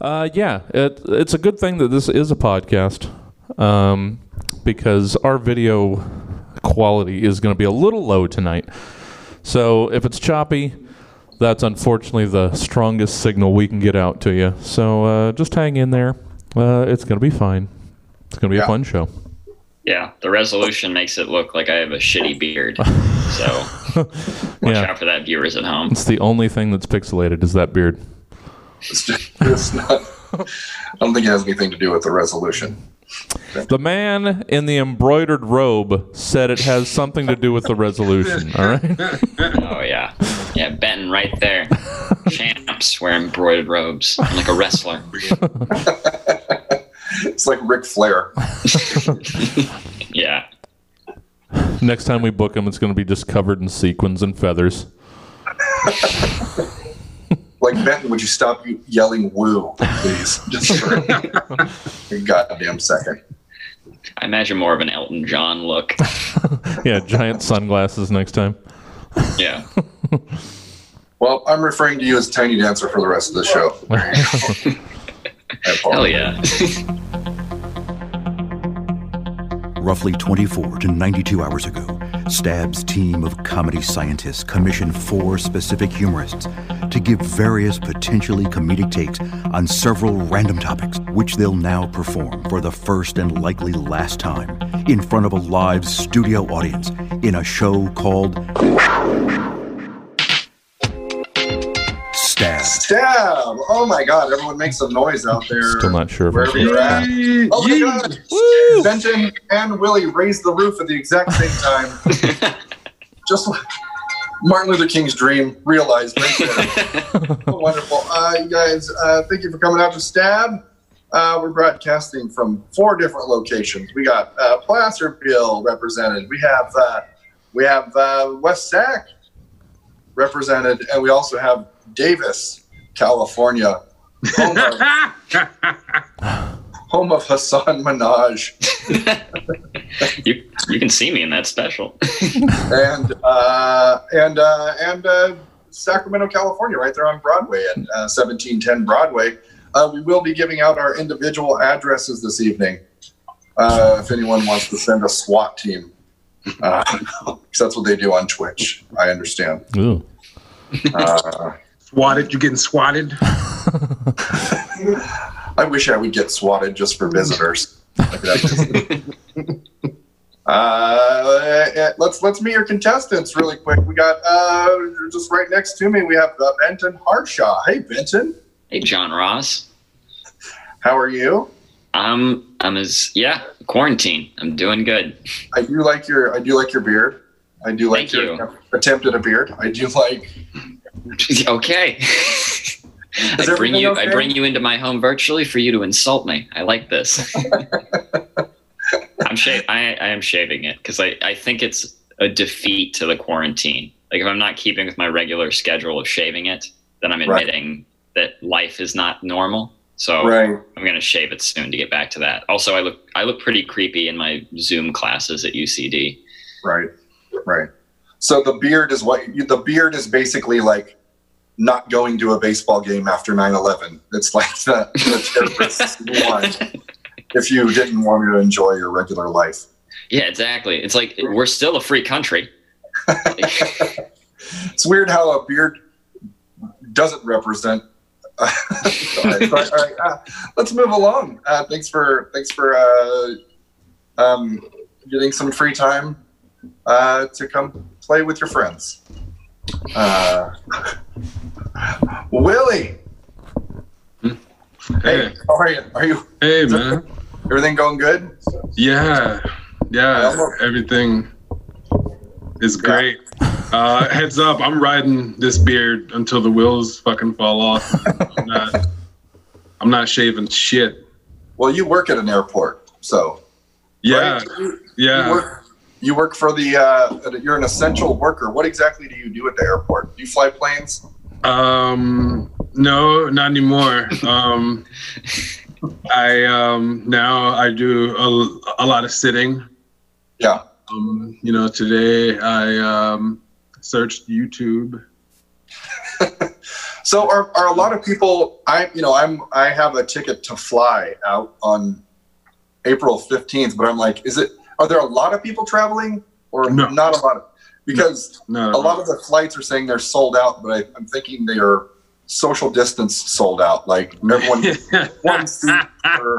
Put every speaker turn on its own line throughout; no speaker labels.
Uh, yeah, it, it's a good thing that this is a podcast um, because our video quality is going to be a little low tonight. So if it's choppy, that's unfortunately the strongest signal we can get out to you. So uh, just hang in there. Uh, it's going to be fine. It's going to be a fun show.
Yeah, the resolution makes it look like I have a shitty beard. So watch
Yeah.
out for that, viewers at home.
It's the only thing that's pixelated is that beard.
It's, just, it's not. I don't think it has anything to do with the resolution.
The man in the embroidered robe said it has something to do with the resolution. All right.
Oh yeah, yeah, Benton right there. Champs wear embroidered robes I'm like a wrestler.
It's like Ric Flair.
Yeah,
Next time we book him, it's going to be just covered in sequins and feathers.
Like Benton, would you stop yelling "woo," please, just for a goddamn second?
I imagine more of an Elton John look.
Yeah, giant sunglasses next time.
Yeah,
Well, I'm referring to you as Tiny Dancer for the rest of the show.
Hell yeah.
Roughly 24 to 92 hours ago, Stab's team of comedy scientists commissioned four specific humorists to give various potentially comedic takes on several random topics, which they'll now perform for the first and likely last time in front of a live studio audience in a show called Stab.
Stab! Oh my God! Everyone make some noise out there.
Still not sure if I'm
Wherever you're at. Oh my God! Benton and Willie raised the roof at the exact same time. Just like Martin Luther King's dream realized right there. Wonderful. Uh, you guys, uh, thank you for coming out to Stab. Uh, we're broadcasting from four different locations. We got uh, Placerville represented. We have uh, we have uh, West Sac represented, and we also have Davis, California, home of, home of Hasan Minhaj.
You you can see me in that special.
and uh, and uh, and uh, Sacramento, California, right there on Broadway at uh, 1710 Broadway. Uh, we will be giving out our individual addresses this evening. Uh, if anyone wants to send a SWAT team, uh, 'cause that's what they do on Twitch. I understand.
Ooh.
Swatted? You getting swatted?
I wish I would get swatted just for visitors. Uh, let's let's meet your contestants really quick. We got uh, just right next to me. We have uh, Benton Harshaw. Hey, Benton,
Hey, John Ross.
how are you?
Um, I'm as yeah, quarantine. I'm doing good.
I do like your I do like your beard. I do like
Thank
your
you.
attempt at a beard. I do like.
okay. I bring you
okay?
I bring you into my home virtually for you to insult me. I like this. I'm sha- I, I am shaving it because I, I think it's a defeat to the quarantine. Like if I'm not keeping with my regular schedule of shaving it, then I'm
Right.
admitting that life is not normal. So
Right.
I'm gonna shave it soon to get back to that. Also, I look I look pretty creepy in my Zoom classes at UCD.
Right. Right. So the beard is what you, the beard is basically like not going to a baseball game after 9-11. It's like the, the one if you didn't want to enjoy your regular life.
Yeah, exactly. It's like we're still a free country.
It's weird how a beard doesn't represent. all right, all right, all right. Uh, let's move along. Uh, thanks for thanks for uh, um, getting some free time uh, to come play with your friends. Uh, Willie, hey,
Hey,
how are you? Are you
hey, man.
everything going good?
Yeah, yeah. Everything is great. Uh, heads up, I'm riding this beard until the wheels fucking fall off. I'm not. I'm not shaving shit.
Well, you work at an airport, so
Yeah,
right? You- You
yeah.
work, you work for the. Uh, you're an essential worker. What exactly do you do at the airport? Do you fly planes?
Um, no, not anymore. Um, I um now I do a, a lot of sitting.
Yeah.
Um, you know, today I um searched YouTube.
So are, are a lot of people? I you know I'm I have a ticket to fly out on April fifteenth, but I'm like, is it? Are there a lot of people traveling or
No.
not a lot? Of, because
No,
a lot of the flights are saying they're sold out, but I, I'm thinking they are social distance sold out. Like everyone one seat. Or,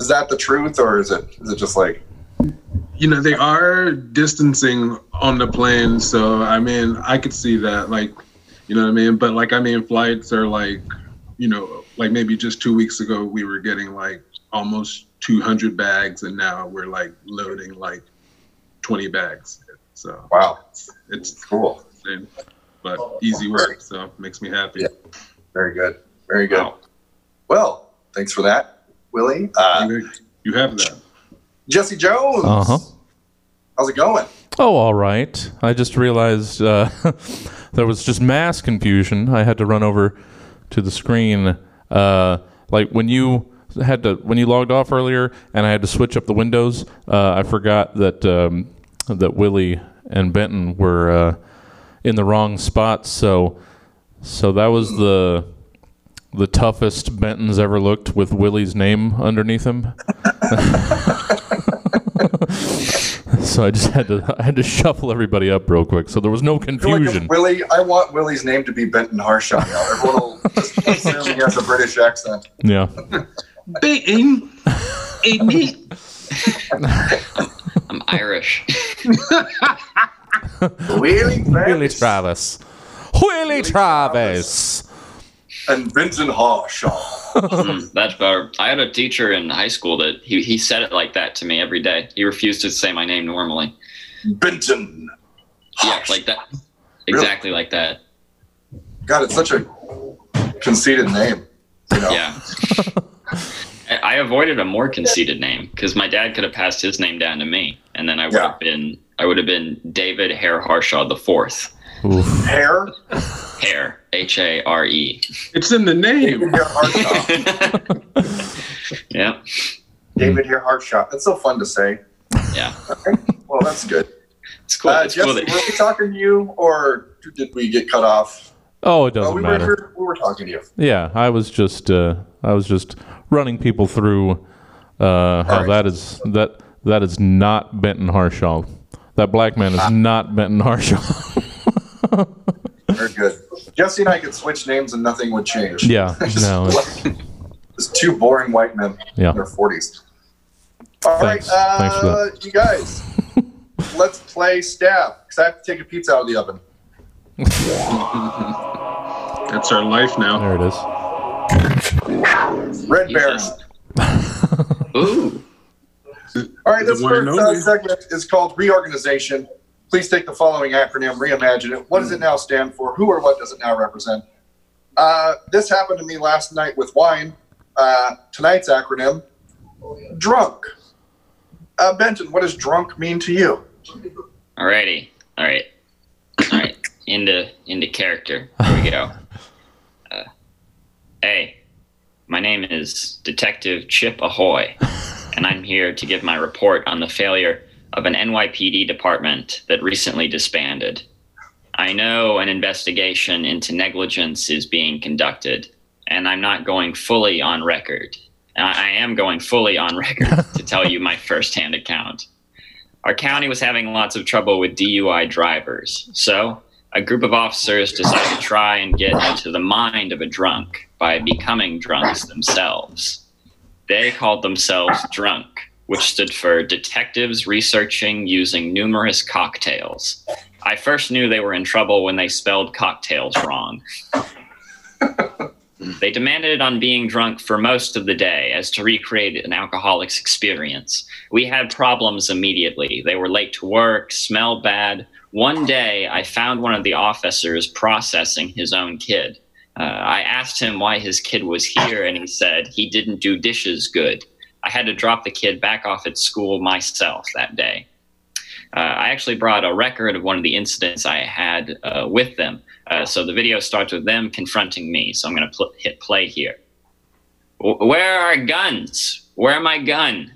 is that the truth, or is it is it just like
you know they are distancing on the plane so i mean i could see that like you know what i mean but like i mean flights are like you know like maybe just two weeks ago we were getting like almost 200 bags and now we're like loading like 20 bags so
wow,
it's
cool,
insane, but easy work so makes me happy
Yeah. very good, very good.
Wow.
Well, thanks for that, Willie. Uh,
you, you have that
Jesse Jones.
Uh huh.
How's it going?
Oh, all right. I just realized uh, there was just mass confusion. I had to run over to the screen. Uh, like when you had to when you logged off earlier, and I had to switch up the windows. Uh, I forgot that um, that Willie and Benton were uh, in the wrong spots. So so that was the the toughest Benton's ever looked with Willie's name underneath him. so I just had to I had to shuffle everybody up real quick. So there was no
feel like
confusion.
Willie, I want Willie's name to be Benton Harshaw. Now everyone will just assume he has a British accent.
Yeah.
Baiting.
I'm Irish.
Willie,
Willie
Travis
Travis. Willie Travis.
and Benton Harshaw.
Mm, that's better. I had a teacher in high school that he, he said it like that to me every day. He refused to say my name normally.
Benton.
Yeah, like that. Exactly like that.
God, it's such a conceited name. You know?
Yeah. I I avoided a more conceited name because my dad could have passed his name down to me, and then I would
Yeah.
have been I would have been David Hare Harshaw the fourth.
Oof.
Hair.
Hare, H A R E.
it's in the name
David Hair Harshaw.
Yeah,
David Hair Harshaw. That's so fun to say.
yeah.
Well, that's good.
It's cool.
Uh,
it's
Jesse,
cool
were we talking to you, or did we get cut off?
Oh, it
Oh,
doesn't
we
matter.
were we were talking to you.
Yeah, I was just uh, I was just running people through uh, how
right.
that is that that is not Benton Harshaw. That black man is not Benton Harshaw.
Very good. Jesse and I could switch names and nothing would change.
yeah,
Just
no, it's-
just two boring white men
Yeah.
in their forties. All right,
Thanks. Thanks for
uh, you guys, let's play stab because I have to take a pizza out of the oven.
that's our life now
there it is.
Red Baron.
Ooh,
All right, this first uh, segment is called reorganization. Please take the following acronym, reimagine it. What does it now stand for? Who or what does it now represent? Uh, this happened to me last night with wine. Uh, tonight's acronym, drunk. Uh, Benton, what does drunk mean to you?
alrighty, all right, all right. Into into character. Here we go. Uh, hey, my name is Detective Chip Ahoy, and I'm here to give my report on the failure of an NYPD department that recently disbanded. I know an investigation into negligence is being conducted, and I'm not going fully on record. I am going fully on record to tell you my firsthand account. Our county was having lots of trouble with DUI drivers, so a group of officers decided to try and get into the mind of a drunk by becoming drunks themselves. They called themselves Drunk, which stood for Detectives Researching Using Numerous Cocktails. I first knew they were in trouble when they spelled cocktails wrong. They demanded on being drunk for most of the day as to recreate an alcoholic's experience. We had problems immediately. They were late to work, smelled bad. One day, I found one of the officers processing his own kid. Uh, I asked him why his kid was here, and he said he didn't do dishes good. I had to drop the kid back off at school myself that day. Uh, I actually brought a record of one of the incidents I had uh, with them. Uh, so the video starts with them confronting me. So I'm going to pl- hit play here. W- Where are guns? Where my gun?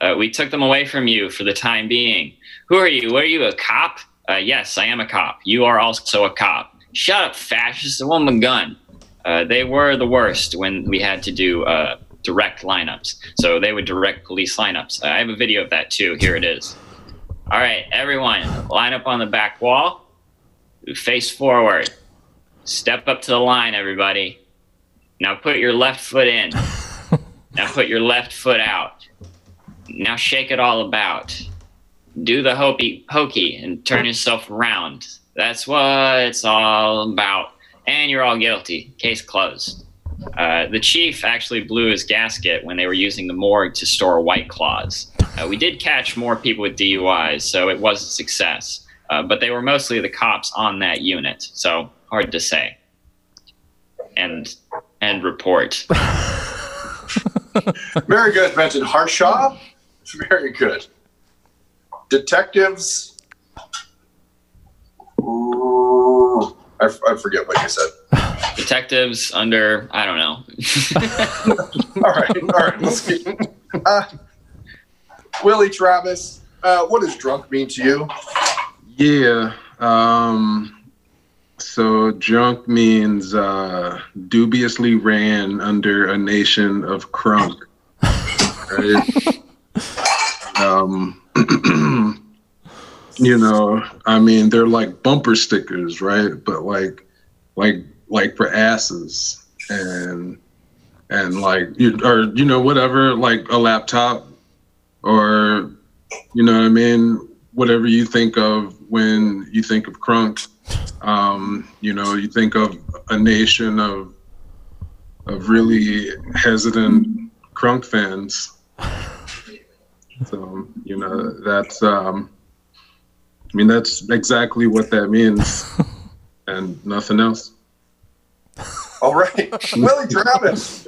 Uh, we took them away from you for the time being. Who are you? Are you a cop? Uh, yes, I am a cop. You are also a cop. Shut up, fascist! A woman gun. Uh, they were the worst when we had to do uh, direct lineups. So they would direct police lineups. I have a video of that too. Here it is. All right, everyone, line up on the back wall. Face forward. Step up to the line, everybody. Now put your left foot in. now put your left foot out. Now shake it all about. Do the hokey hokey and turn yourself around. That's what it's all about. And you're all guilty. Case closed. Uh, the chief actually blew his gasket when they were using the morgue to store white claws. Uh, we did catch more people with DUIs, so it was a success. Uh, but they were mostly the cops on that unit, so hard to say. And and report.
Very good, Benton Harshaw. Very good. Detectives. Ooh, I, I forget what you said.
Detectives under I don't know.
all right, all right. Let's get, uh, Willie Travis. Uh, what does drunk mean to you?
Yeah. Um, so drunk means uh, dubiously ran under a nation of crunk. Right? um, you know, I mean, they're like bumper stickers, right? But like, like, like for asses and and like you or you know whatever, like a laptop or you know what I mean, whatever you think of when you think of crunk. Um, you know, you think of a nation of of really hesitant crunk fans. So, you know, that's um I mean that's exactly what that means and nothing else.
All right, Willie Travis.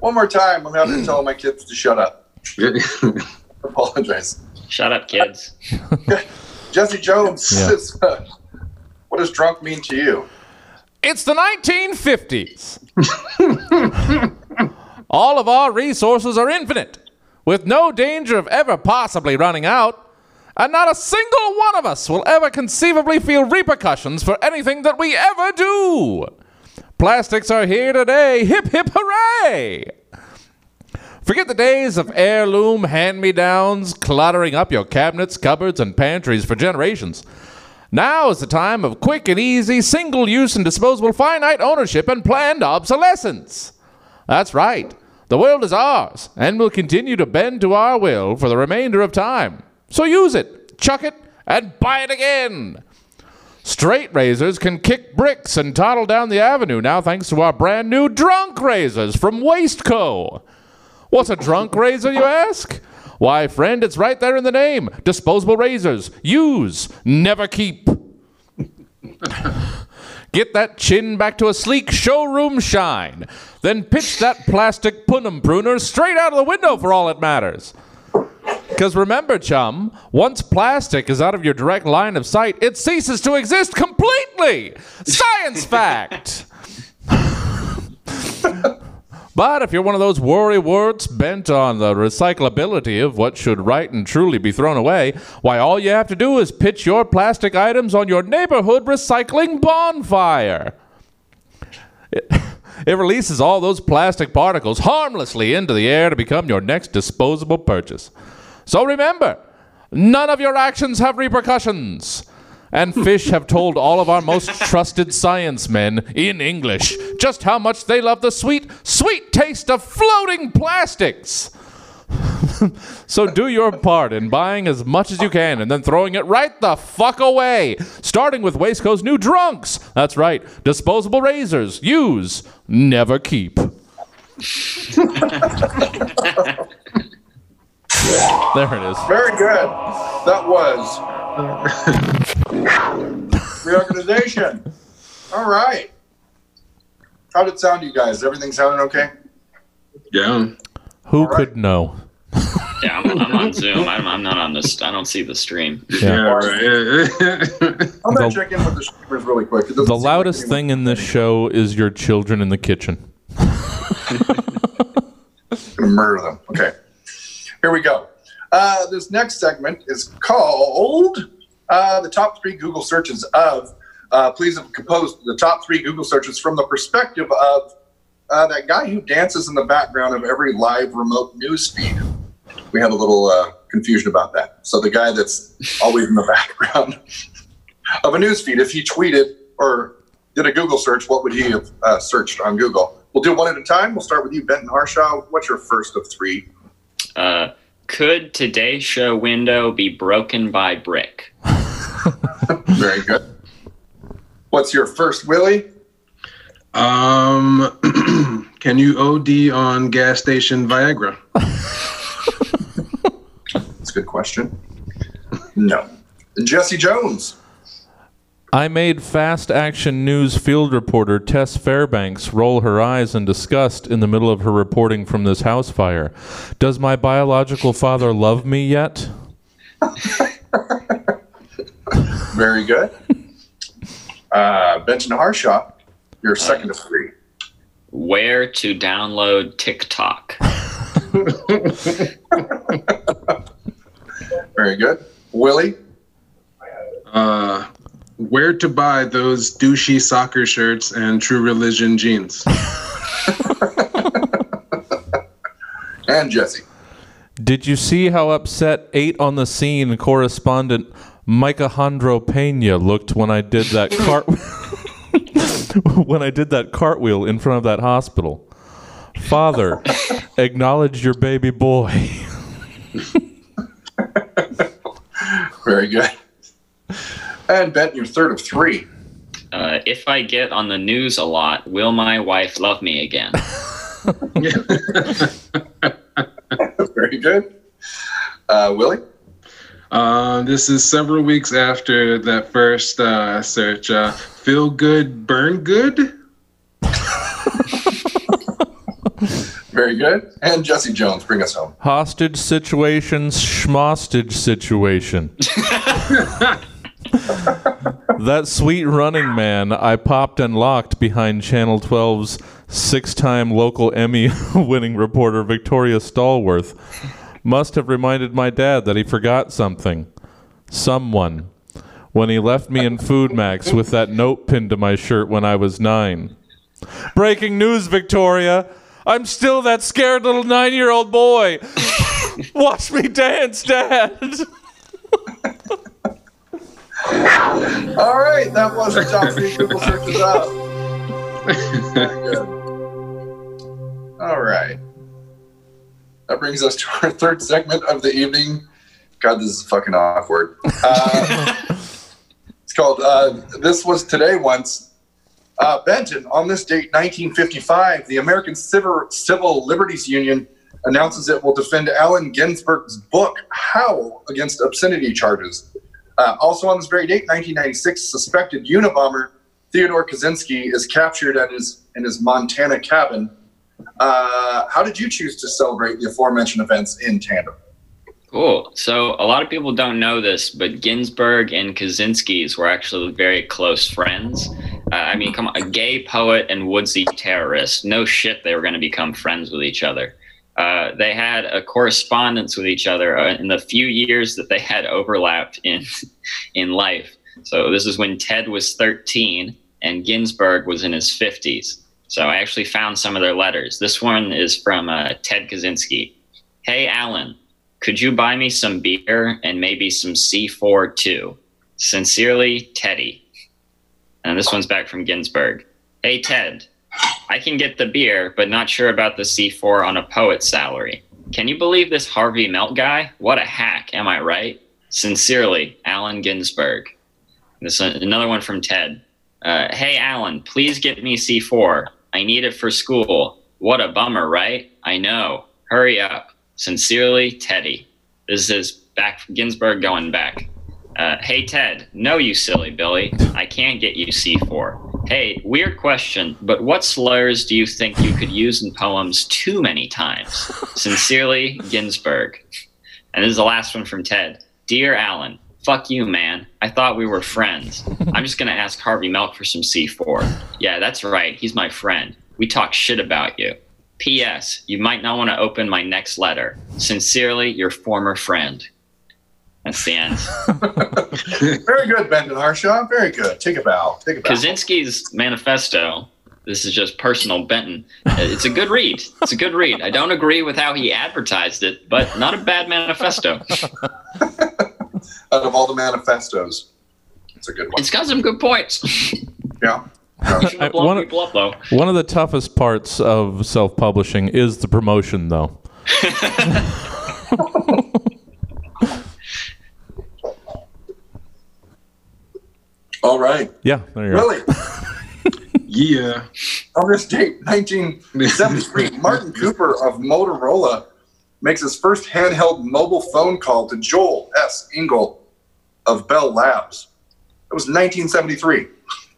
One more time, I'm having to tell my kids to shut up. Apologize.
Shut up, kids.
Jesse Jones.
Yeah.
says, uh, what does drunk mean to you?
It's the 1950s. All of our resources are infinite, with no danger of ever possibly running out. And not a single one of us will ever conceivably feel repercussions for anything that we ever do. Plastics are here today. Hip, hip, hooray! Forget the days of heirloom hand me downs cluttering up your cabinets, cupboards, and pantries for generations. Now is the time of quick and easy, single use and disposable finite ownership and planned obsolescence. That's right. The world is ours and will continue to bend to our will for the remainder of time. So use it, chuck it, and buy it again. Straight razors can kick bricks and toddle down the avenue now thanks to our brand new drunk razors from Wasteco. What's a drunk razor, you ask? Why, friend, it's right there in the name. Disposable razors. Use, never keep. Get that chin back to a sleek showroom shine. Then pitch that plastic punum pruner straight out of the window for all it matters. Because remember, chum, once plastic is out of your direct line of sight, it ceases to exist completely. Science fact. But if you're one of those worry warts bent on the recyclability of what should right and truly be thrown away, why all you have to do is pitch your plastic items on your neighborhood recycling bonfire. It, it releases all those plastic particles harmlessly into the air to become your next disposable purchase. So remember, none of your actions have repercussions. And fish have told all of our most trusted science men in English just how much they love the sweet, sweet taste of floating plastics. so do your part in buying as much as you can and then throwing it right the fuck away. Starting with Wasteco's new drunks. That's right, disposable razors. Use, never keep. there it is.
Very good. That was reorganization. All right. How did it sound to you guys? Everything sounding okay?
Yeah.
Who
All right.
could know?
Yeah, I'm, I'm on Zoom. I'm, I'm not on this. I don't see the stream.
Yeah, right.
I'm going
The-
to check in with the streamers really quick.
The
seem like
loudest thing in this show is your children in the kitchen.
gonna murder them. Okay. Here we go. Uh, this next segment is called uh, the top three Google searches of Uh, please compose the top three Google searches from the perspective of uh, that guy who dances in the background of every live remote news feed. We had a little uh, confusion about that. So the guy that's always in the background of a news feed, if he tweeted or did a Google search, what would he have uh, searched on Google? We'll do one at a time. We'll start with you, Benton Harshaw. What's your first of three?
Uh, could today's show window be broken by brick?
Very good. What's your first, Willie?
Um, can you OD on gas station Viagra?
That's a good question. No. Jesse Jones.
I made fast action news field reporter Tess Fairbanks roll her eyes in disgust in the middle of her reporting from this house fire. Does my biological father love me yet?
Very good. Uh, Benton Harshaw, your second of three.
Where to download TikTok?
Very good. Willie.
Uh, where to buy those douchey soccer shirts and True Religion jeans?
and Jesse.
Did you see how upset eight on the scene correspondent Micah Hondro Pena looked when I did that cart when I did that cartwheel in front of that hospital? Father, acknowledge your baby boy.
Very good. And Benton, your third of three.
Uh, if I get on the news a lot, will my wife love me again?
Very good. Uh, Willie?
Uh, this is several weeks after that first uh, search. Uh, feel good, burn good?
Very good. And Jesse Jones, bring us home.
Hostage situations, schmostage situation. That sweet running man I popped and locked behind Channel 12's six time local Emmy winning reporter Victoria Stallworth must have reminded my dad that he forgot something. Someone. When he left me in Food Max with that note pinned to my shirt when I was nine. Breaking news, Victoria! I'm still that scared little nine year old boy! Watch me dance, Dad!
All right, that was a three Google searches up. Very good. All right. That brings us to our third segment of the evening. God, this is fucking awkward. Uh, it's called uh, This Was Today Once. Uh, Benton, on this date, 1955, the American Civil, Civil Liberties Union announces it will defend Allen Ginsberg's book, Howl, against obscenity charges. Uh, also on this very date, 1996, suspected Unabomber Theodore Kaczynski is captured at his in his Montana cabin. Uh, how did you choose to celebrate the aforementioned events in tandem?
Cool. So a lot of people don't know this, but Ginsberg and Kaczynski's were actually very close friends. Uh, I mean, come on, a gay poet and woodsy terrorist. No shit, they were going to become friends with each other. Uh, they had a correspondence with each other uh, in the few years that they had overlapped in in life. So this is when Ted was 13 and Ginsberg was in his 50s. So I actually found some of their letters. This one is from uh, Ted Kaczynski. Hey, Alan, could you buy me some beer and maybe some C4 too? Sincerely, Teddy. And this one's back from Ginsberg. Hey, Ted, I can get the beer, but not sure about the C4 on a poet's salary. Can you believe this Harvey Milk guy? What a hack, am I right? Sincerely, Alan Ginsberg. This another one from Ted. Uh, hey, Alan, please get me C4. I need it for school. What a bummer, right? I know. Hurry up. Sincerely, Teddy. This is back Ginsberg going back. Uh, hey, Ted. No, you silly Billy. I can't get you C4. Hey, weird question, but what slurs do you think you could use in poems too many times? Sincerely, Ginsberg. And this is the last one from Ted. Dear Alan, fuck you, man. I thought we were friends. I'm just going to ask Harvey Milk for some C4. Yeah, that's right. He's my friend. We talk shit about you. P.S. You might not want to open my next letter. Sincerely, your former friend. That's the end.
Very good, Benton Harshaw. Very good. Take a bow. Take a bow.
Kaczynski's manifesto. This is just personal Benton. It's a good read. It's a good read. I don't agree with how he advertised it, but not a bad manifesto.
Out of all the manifestos, it's a good one.
It's got some good points.
Yeah.
Uh, Shouldn't
one of-
people up though.
One of the toughest parts of self-publishing is the promotion, though.
All right.
Yeah, there you go.
Really?
Yeah.
On this date, 1973, Martin Cooper of Motorola makes his first handheld mobile phone call to Joel S. Engel of Bell Labs. It was 1973.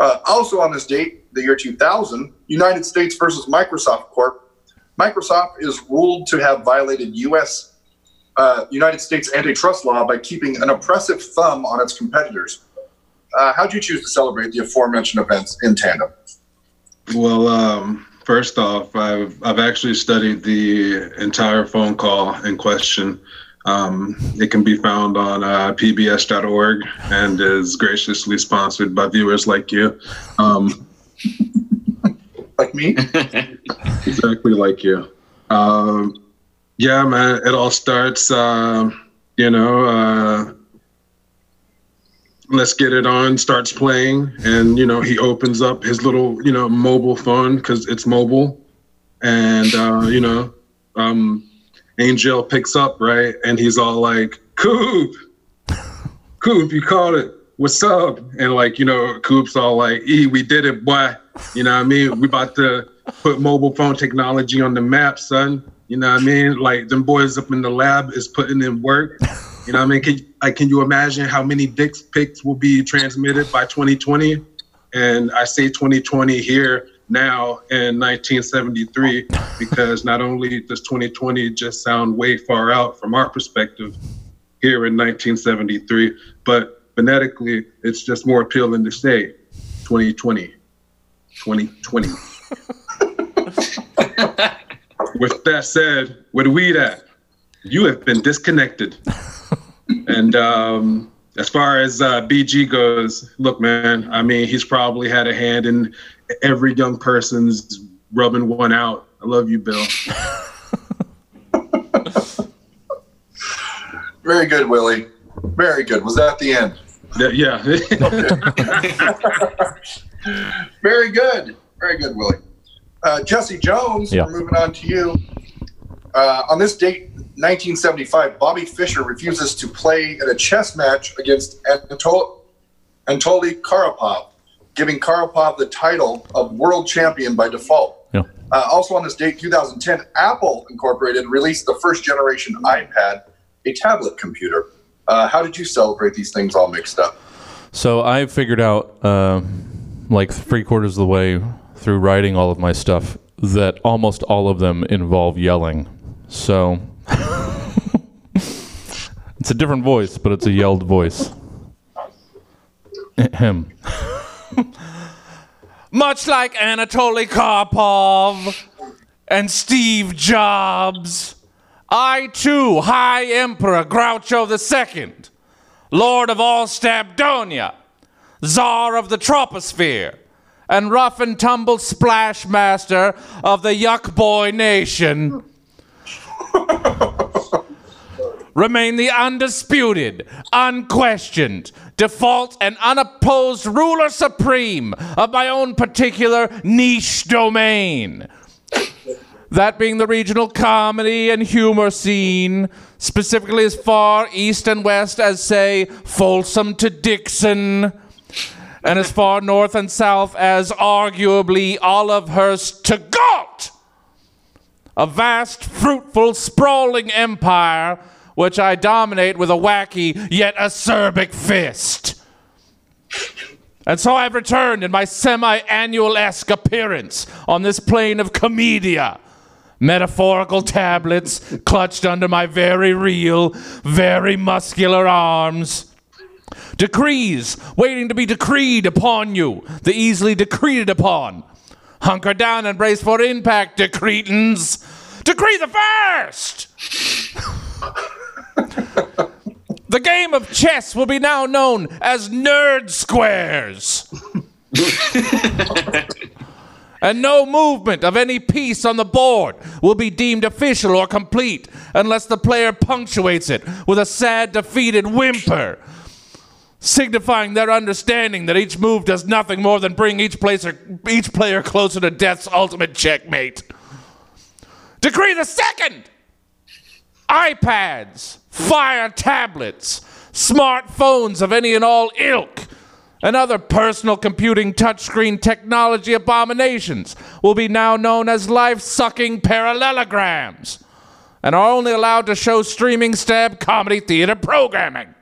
Uh, also on this date, the year 2000, United States versus Microsoft Corp. Microsoft is ruled to have violated U.S. Uh, United States antitrust law by keeping an oppressive thumb on its competitors. Uh, how'd you choose to celebrate the aforementioned events in tandem?
Well, um, first off, I've I've actually studied the entire phone call in question. Um, it can be found on uh, pbs.org and is graciously sponsored by viewers like you. Um,
Like me?
exactly like you. Um, yeah, man, it all starts, um, you know, uh, let's get it on, starts playing. And, you know, he opens up his little, you know, mobile phone because it's mobile. And, uh, you know, um, Angel picks up, right? And he's all like, Coop, Coop, you called it. What's up? And like, you know, Coop's all like, E, we did it, boy. You know what I mean? We about to put mobile phone technology on the map, son. You know what I mean? Like them boys up in the lab is putting in work. You know what I mean? Can like can you imagine how many dick pics will be transmitted by 2020? And I say 2020 here now in 1973 because not only does 2020 just sound way far out from our perspective here in 1973, but phonetically it's just more appealing to say 2020. 2020. With that said, where the weed at? You have been disconnected. And um, as far as uh, BG goes, look, man, I mean, he's probably had a hand in every young person's rubbing one out. I love you, Bill.
Very good, Willie. Very good. Was that the end?
Yeah, yeah.
Very good. Very good, Willie. Uh, Jesse Jones,
Yeah.
we're moving on to you. Uh, on this date, 1975, Bobby Fischer refuses to play in a chess match against Anatol- Anatoly Karapov, giving Karapov the title of world champion by default.
Yeah.
Uh, also on this date, 2010, Apple Incorporated released the first generation iPad, a tablet computer. Uh, how did you celebrate these things all mixed up?
So I figured out, uh, like three quarters of the way through writing all of my stuff, that almost all of them involve yelling. So it's a different voice, but it's a yelled voice. Ahem. Much like Anatoly Karpov and Steve Jobs, I too, High Emperor Groucho II, Lord of all Stabdonia, Czar of the Troposphere, and rough and tumble splash master of the Yuck Boy Nation. Remain the undisputed, unquestioned, default, and unopposed ruler supreme of my own particular niche domain that being the regional comedy and humor scene, specifically as far east and west as, say, Folsom to Dixon, and as far north and south as arguably Olivehurst to. A vast, fruitful, sprawling empire which I dominate with a wacky yet acerbic fist. And so I've returned in my semi annual esque appearance on this plane of comedia. Metaphorical tablets clutched under my very real, very muscular arms. Decrees waiting to be decreed upon you, the easily decreed upon. Hunker down and brace for impact, decretins. Decree the first! The game of chess will be now known as Nerd Squares. and no movement of any piece on the board will be deemed official or complete unless the player punctuates it with a sad, defeated whimper, signifying their understanding that each move does nothing more than bring each, each player closer to death's ultimate checkmate. Decree the second! iPads, fire tablets, smartphones of any and all ilk, and other personal computing touchscreen technology abominations will be now known as life sucking parallelograms and are only allowed to show streaming stab comedy theater programming.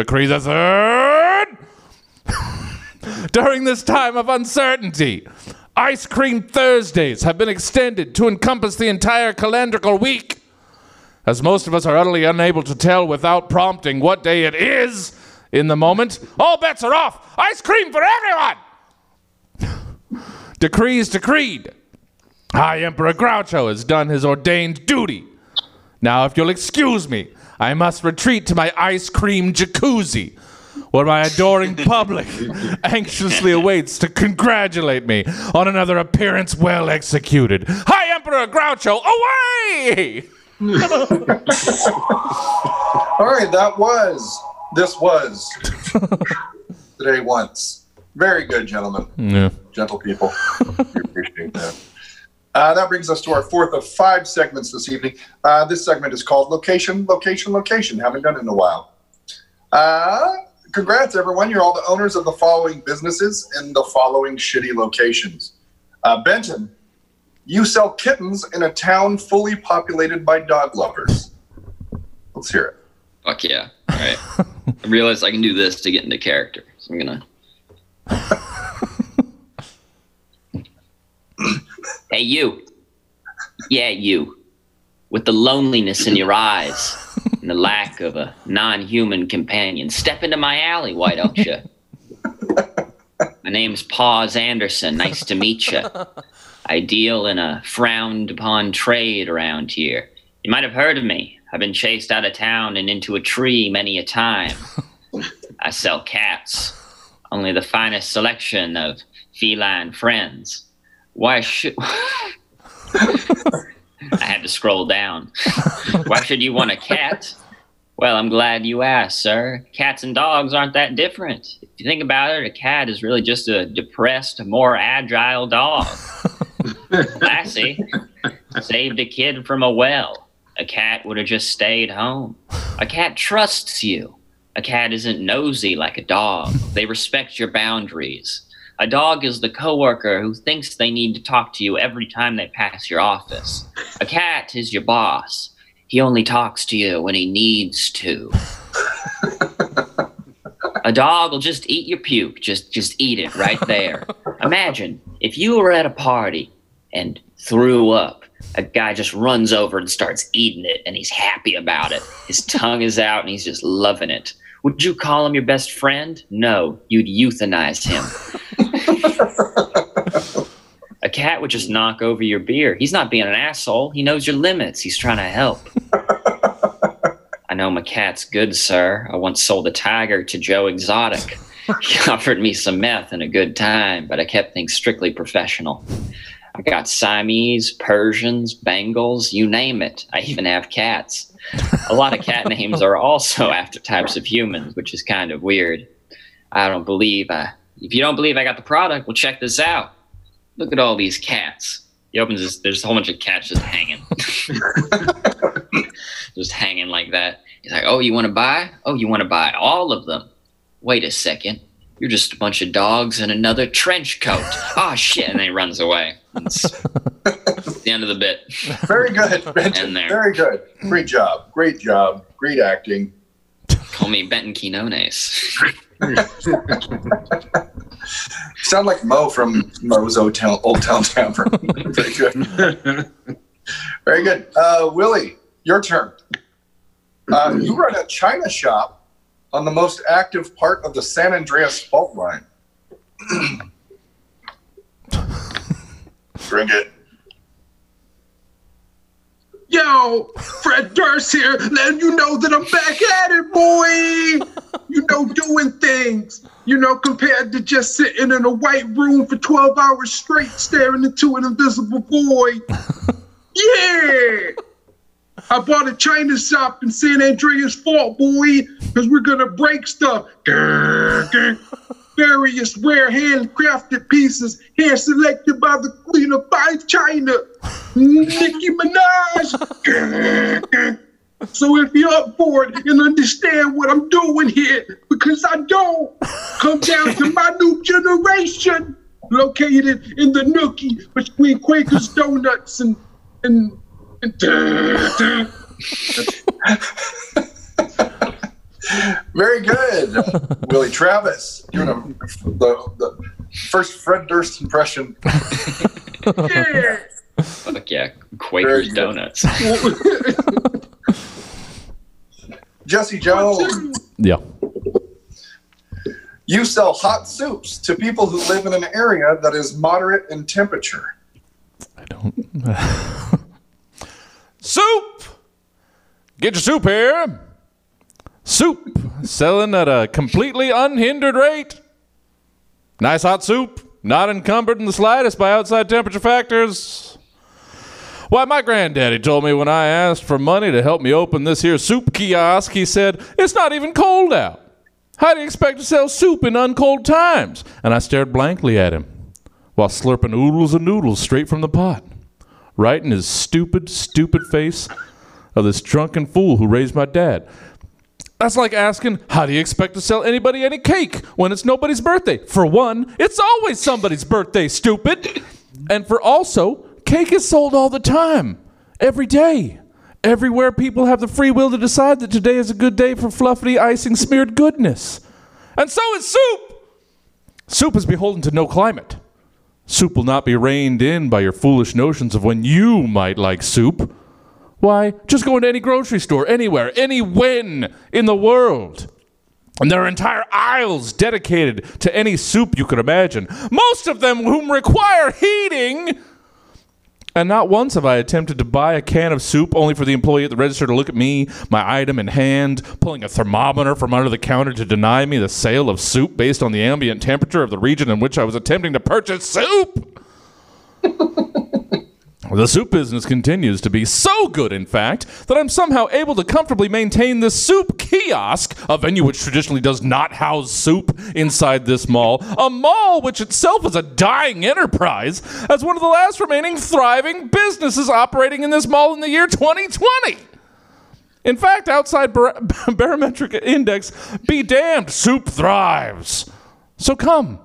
Decree the third. During this time of uncertainty, Ice Cream Thursdays have been extended to encompass the entire calendrical week. As most of us are utterly unable to tell without prompting what day it is in the moment, all bets are off. Ice cream for everyone! Decrees decreed. High Emperor Groucho has done his ordained duty. Now, if you'll excuse me, I must retreat to my ice cream jacuzzi, where my adoring public anxiously awaits to congratulate me on another appearance well executed. High, Emperor Groucho, away!
All right, that was this was today once. Very good, gentlemen,
Yeah.
gentle people. we appreciate that. Uh, that brings us to our fourth of five segments this evening. Uh, this segment is called Location, Location, Location. Haven't done it in a while. Uh, congrats, everyone. You're all the owners of the following businesses in the following shitty locations. Uh, Benton, you sell kittens in a town fully populated by dog lovers. Let's hear it.
Fuck yeah. All right. I realize I can do this to get into character. So I'm gonna. hey, you. Yeah, you. With the loneliness in your eyes and the lack of a non human companion, step into my alley, why don't you? My name's Paws Anderson. Nice to meet you. I deal in a frowned upon trade around here. You might have heard of me. I've been chased out of town and into a tree many a time. I sell cats, only the finest selection of feline friends. Why should. I had to scroll down. Why should you want a cat? Well, I'm glad you asked, sir. Cats and dogs aren't that different. If you think about it, a cat is really just a depressed, more agile dog. Lassie saved a kid from a well. A cat would have just stayed home. A cat trusts you. A cat isn't nosy like a dog. They respect your boundaries. A dog is the coworker who thinks they need to talk to you every time they pass your office. A cat is your boss. He only talks to you when he needs to. A dog will just eat your puke. Just just eat it right there. Imagine if you were at a party and threw up. A guy just runs over and starts eating it and he's happy about it. His tongue is out and he's just loving it. Would you call him your best friend? No, you'd euthanize him. A cat would just knock over your beer. He's not being an asshole. He knows your limits. He's trying to help. I know my cat's good, sir. I once sold a tiger to Joe Exotic. He offered me some meth and a good time, but I kept things strictly professional. I got Siamese, Persians, Bengals, you name it. I even have cats. A lot of cat names are also after types of humans, which is kind of weird. I don't believe I. If you don't believe I got the product, well, check this out. Look at all these cats. He opens this. There's a whole bunch of cats just hanging, just hanging like that. He's like, "Oh, you want to buy? Oh, you want to buy all of them? Wait a second. You're just a bunch of dogs in another trench coat. Oh shit!" And then he runs away. It's the end of the bit.
Very good, Benton. Very good. Great job. Great job. Great acting.
Call me Benton Quinones.
Sound like Mo from Mo's Old Town, Old Town Tavern. Very good. Very good. Uh, Willie, your turn. Uh, you run a china shop on the most active part of the San Andreas fault line. Drink it.
Yo. Fred Durst here, letting you know that I'm back at it, boy. You know, doing things. You know, compared to just sitting in a white room for 12 hours straight staring into an invisible void. Yeah. I bought a China shop in San Andreas Fault, boy, because we're gonna break stuff. Various rare handcrafted pieces, hand selected by the Queen of Five China, Nicki Minaj. So if you're up for it and understand what I'm doing here, because I don't, come down to my new generation, located in the nookie between Quaker's Donuts and and and.
Very good, Willie Travis. You're the, the, the first Fred Durst impression.
Fuck yeah, Quaker's. Donuts.
Jesse Jones,
Yeah.
you sell hot soups to people who live in an area that is moderate in temperature.
I don't. soup! Get your soup here. Soup selling at a completely unhindered rate. Nice hot soup, not encumbered in the slightest by outside temperature factors. Why, my granddaddy told me when I asked for money to help me open this here soup kiosk, he said, It's not even cold out. How do you expect to sell soup in uncold times? And I stared blankly at him while slurping oodles and noodles straight from the pot, right in his stupid, stupid face of this drunken fool who raised my dad. That's like asking, how do you expect to sell anybody any cake when it's nobody's birthday? For one, it's always somebody's birthday, stupid. And for also, cake is sold all the time, every day. Everywhere people have the free will to decide that today is a good day for fluffy icing smeared goodness. And so is soup. Soup is beholden to no climate. Soup will not be reined in by your foolish notions of when you might like soup. Why, just go into any grocery store, anywhere, any when in the world. And there are entire aisles dedicated to any soup you could imagine, most of them whom require heating. And not once have I attempted to buy a can of soup only for the employee at the register to look at me, my item in hand, pulling a thermometer from under the counter to deny me the sale of soup based on the ambient temperature of the region in which I was attempting to purchase soup. The soup business continues to be so good, in fact, that I'm somehow able to comfortably maintain this soup kiosk, a venue which traditionally does not house soup inside this mall, a mall which itself is a dying enterprise, as one of the last remaining thriving businesses operating in this mall in the year 2020. In fact, outside bar- barometric index, be damned, soup thrives. So come,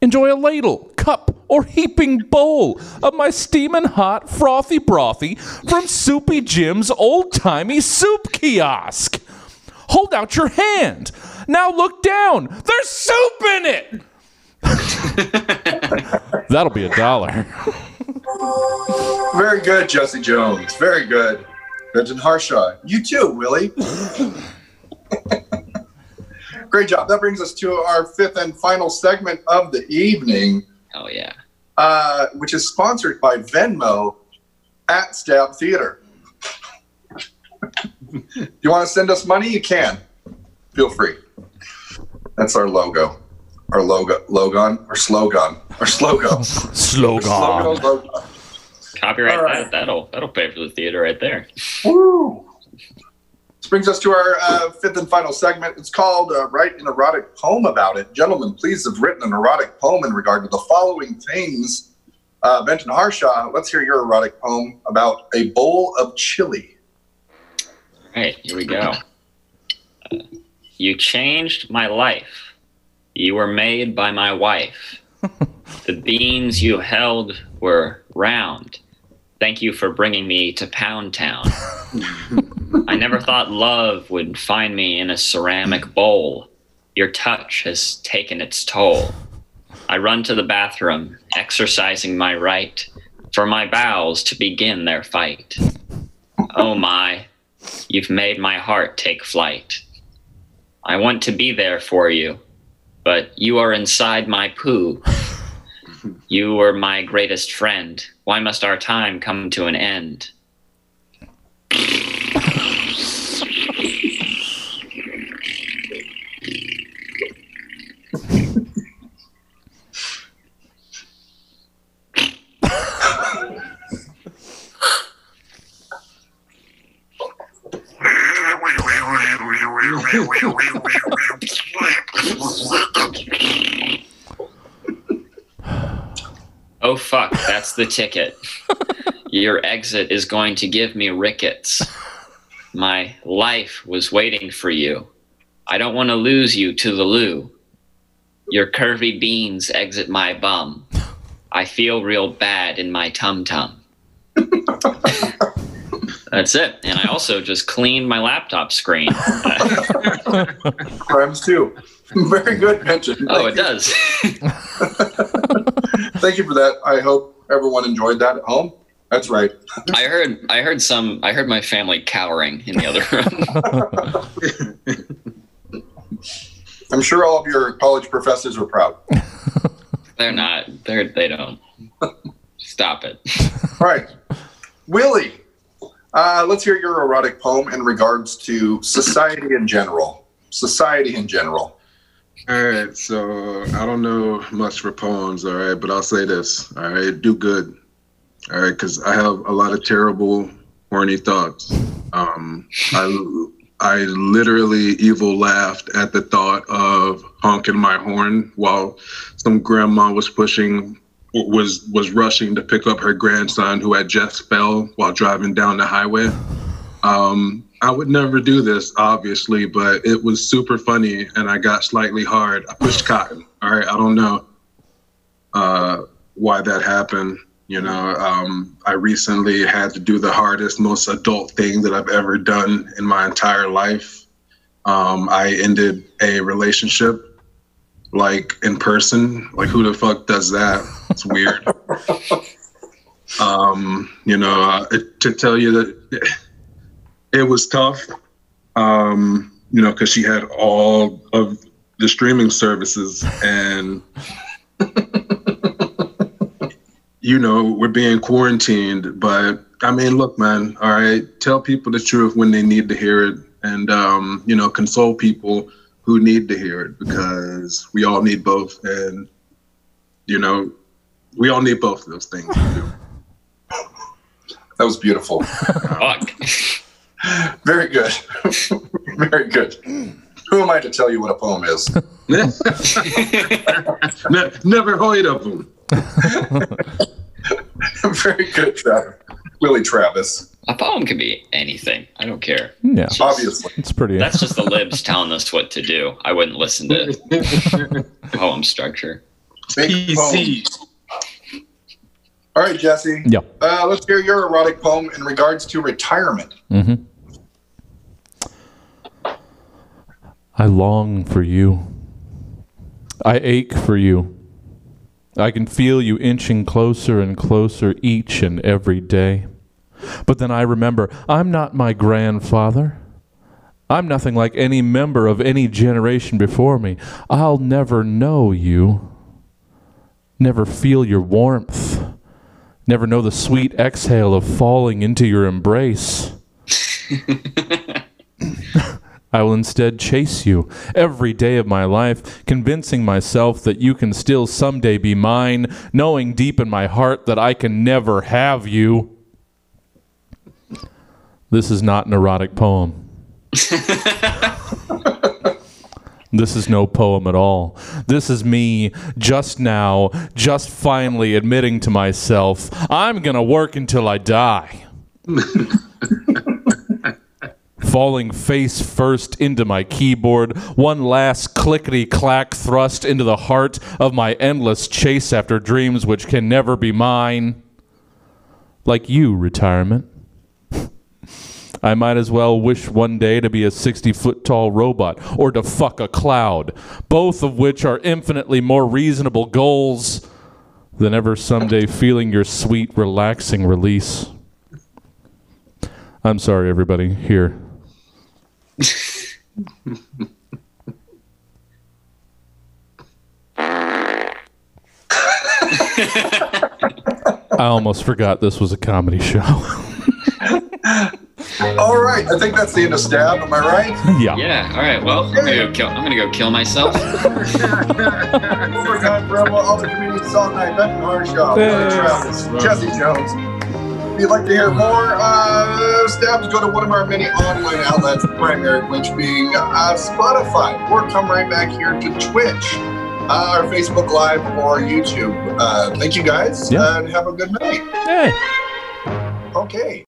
enjoy a ladle, cup, or heaping bowl of my steaming hot, frothy brothy from Soupy Jim's old timey soup kiosk. Hold out your hand. Now look down. There's soup in it. That'll be a dollar.
Very good, Jesse Jones. Very good. Benjamin Harshaw. You too, Willie. Great job. That brings us to our fifth and final segment of the evening,
Hell yeah.
uh, which is sponsored by Venmo at Stab Theater. you want to send us money, you can. Feel free. That's our logo. Our logo, logon, or slogan, our slogan.
Slogan.
Slogan, logo.
Copyright
All right.
that. That'll that'll pay for the theater right there.
Woo! This brings us to our uh, fifth and final segment. It's called uh, Write an Erotic Poem About It. Gentlemen, please have written an erotic poem in regard to the following things. Uh, Benton Harshaw, let's hear your erotic poem about a bowl of chili.
All right, here we go. Uh, you changed my life. You were made by my wife. the beans you held were round. Thank you for bringing me to Pound Town. I never thought love would find me in a ceramic bowl. Your touch has taken its toll. I run to the bathroom, exercising my right for my bowels to begin their fight. Oh my, you've made my heart take flight. I want to be there for you, but you are inside my poo. You were my greatest friend. Why must our time come to an end? Oh fuck, that's the ticket. Your exit is going to give me rickets. My life was waiting for you. I don't want to lose you to the loo. Your curvy beans exit my bum. I feel real bad in my tum tum. That's it. And I also just cleaned my laptop screen.
Crimes too. Very good mention.
oh, it does.
Thank you for that. I hope everyone enjoyed that at home. That's right.
I heard I heard some I heard my family cowering in the other room.
I'm sure all of your college professors are proud.
They're not. They're they don't. Stop it.
All right. Willie, uh, let's hear your erotic poem in regards to society in general. Society in general.
All right, so I don't know much for poems, all right, but I'll say this, all right, do good, all right, because I have a lot of terrible, horny thoughts. Um, I, I literally evil laughed at the thought of honking my horn while some grandma was pushing, was was rushing to pick up her grandson who had just fell while driving down the highway. Um, I would never do this, obviously, but it was super funny and I got slightly hard. I pushed cotton. All right. I don't know uh, why that happened. You know, um, I recently had to do the hardest, most adult thing that I've ever done in my entire life. Um, I ended a relationship like in person. Like, who the fuck does that? It's weird. um, you know, uh, to tell you that it was tough, um, you know, because she had all of the streaming services and. you know, we're being quarantined, but I mean, look, man, all right, tell people the truth when they need to hear it and, um, you know, console people who need to hear it because we all need both. And, you know, we all need both of those things.
That was beautiful. Very good. Very good. Who am I to tell you what a poem is?
Ne- Never heard of them.
Very good, Travis. Willie Travis.
A poem can be anything. I don't care.
Yeah,
Obviously.
it's pretty.
That's just the libs telling us what to do. I wouldn't listen to poem structure.
Big.
PC.
All right, Jesse.
yeah.
Uh, let's hear your erotic poem in regards to retirement.
Mm-hmm. I long for you. I ache for you. I can feel you inching closer and closer each and every day. But then I remember I'm not my grandfather. I'm nothing like any member of any generation before me. I'll never know you. Never feel your warmth. Never know the sweet exhale of falling into your embrace. I will instead chase you every day of my life, convincing myself that you can still someday be mine, knowing deep in my heart that I can never have you. This is not an erotic poem. This is no poem at all. This is me just now, just finally admitting to myself, I'm going to work until I die. Falling face first into my keyboard, one last clickety clack thrust into the heart of my endless chase after dreams which can never be mine. Like you, retirement. I might as well wish one day to be a 60 foot tall robot or to fuck a cloud, both of which are infinitely more reasonable goals than ever someday feeling your sweet, relaxing release. I'm sorry, everybody. Here. I almost forgot this was a comedy show.
All right, I think that's the end of stab. Am I right?
yeah.
Yeah. All right. Well, I'm gonna go kill. I'm gonna go kill myself.
Overtime Rebel, other comedians all night, Benton Harshaw, Larry Travis, Jesse Jones. If you'd like to hear more uh, stabs, go to one of our many online outlets, the primary of which being uh, Spotify, or come right back here to Twitch, uh, our Facebook Live, or YouTube. Uh, thank you guys,
Yeah.
and have a good night.
Hey.
Okay.